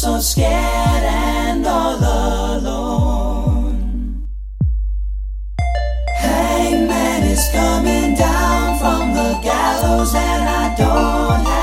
so scared and all alone. Hangman is coming down from the gallows, and I don't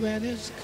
said that's when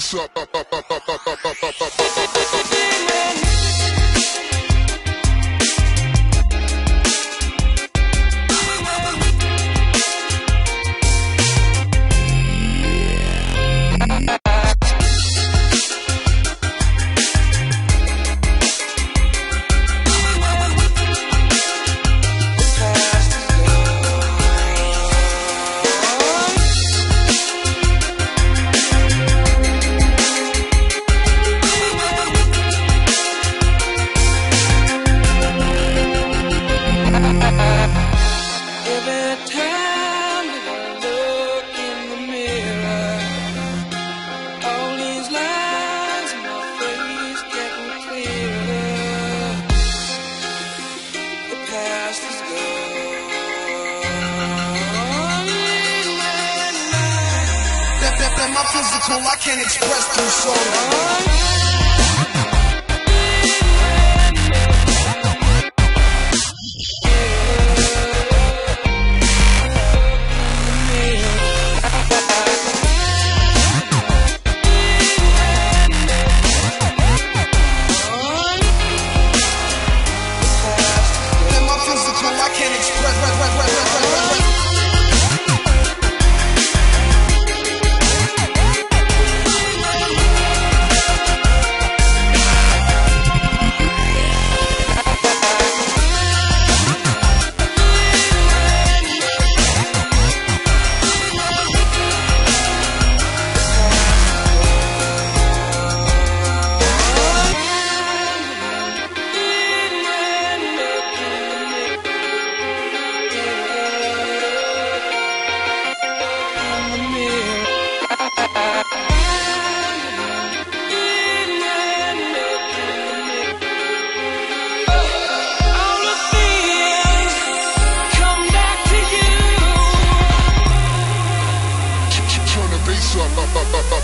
face up. Physical, I can't express through song.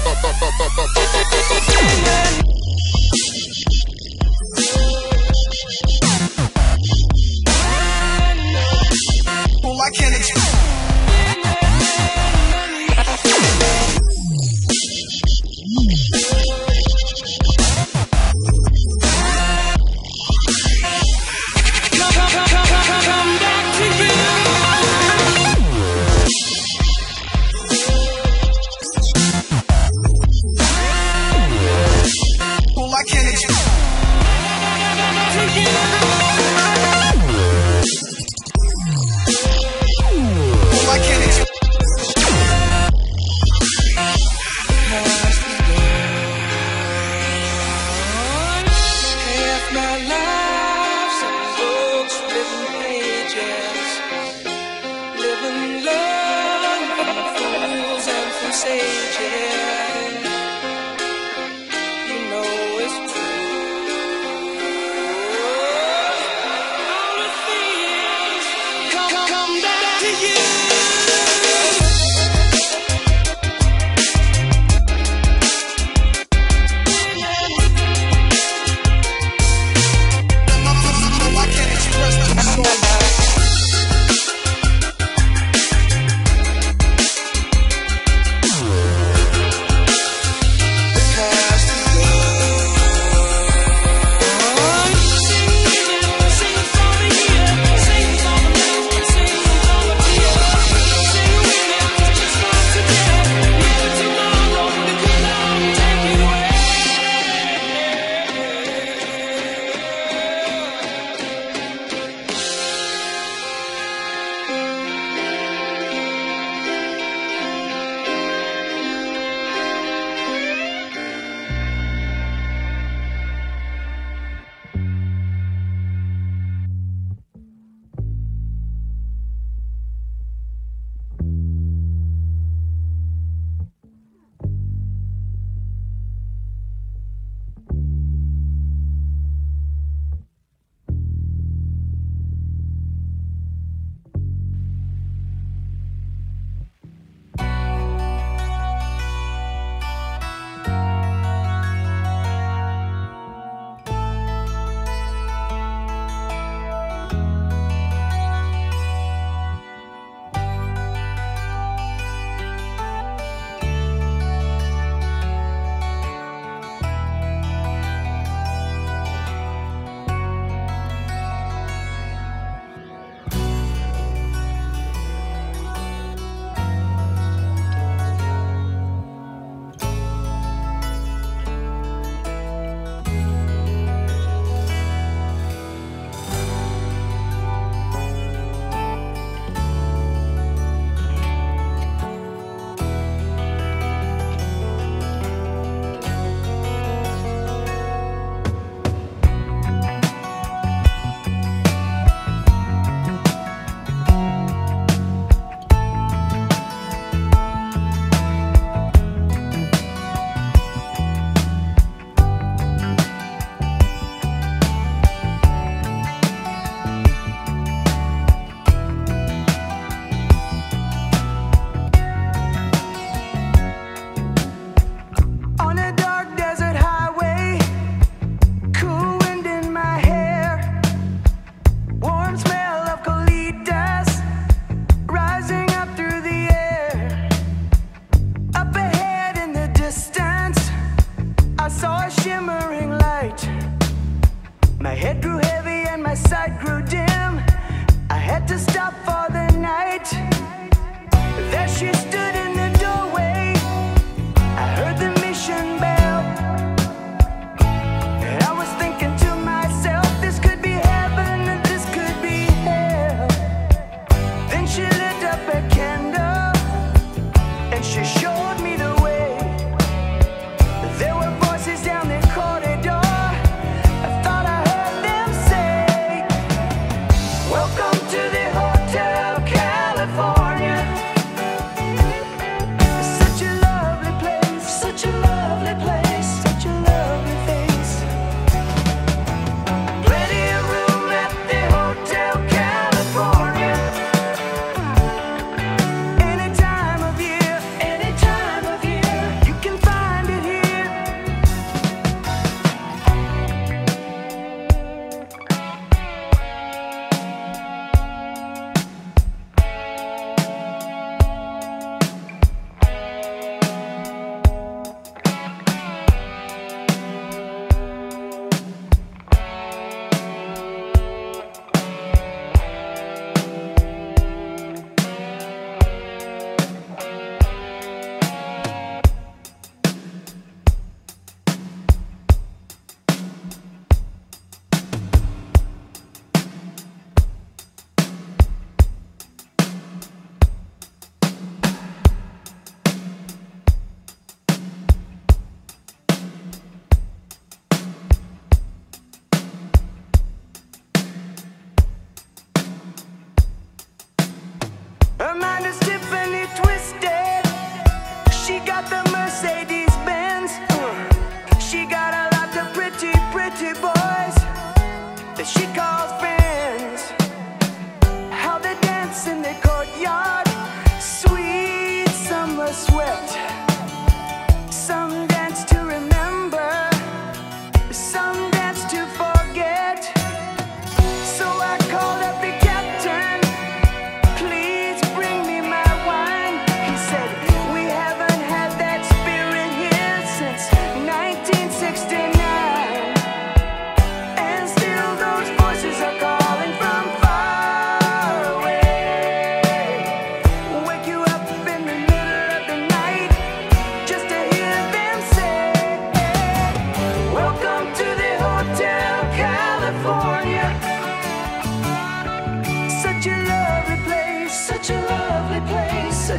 Ta-ta-ta!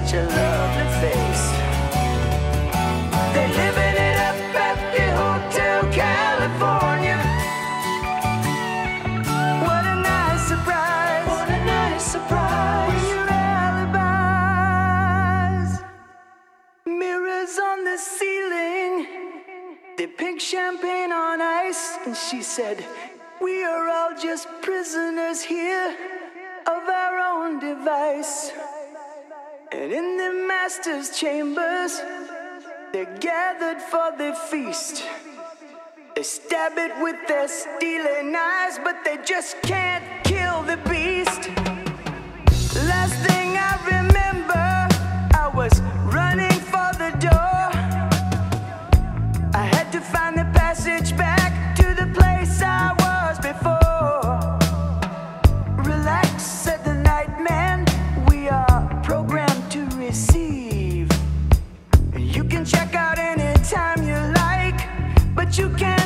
such a lovely face. They're living it up at the Hotel California. What a nice surprise! What a nice surprise! Your alibis, mirrors on the ceiling. They pink champagne on ice, and she said, "We are all just prisoners here of our own device." And in the master's chambers, they're gathered for the feast. They stab it with their stealing eyes, but they just can't kill the beast. Last thing I remember, I was running for the door. I had to find the passage back to the place I was before. what you can.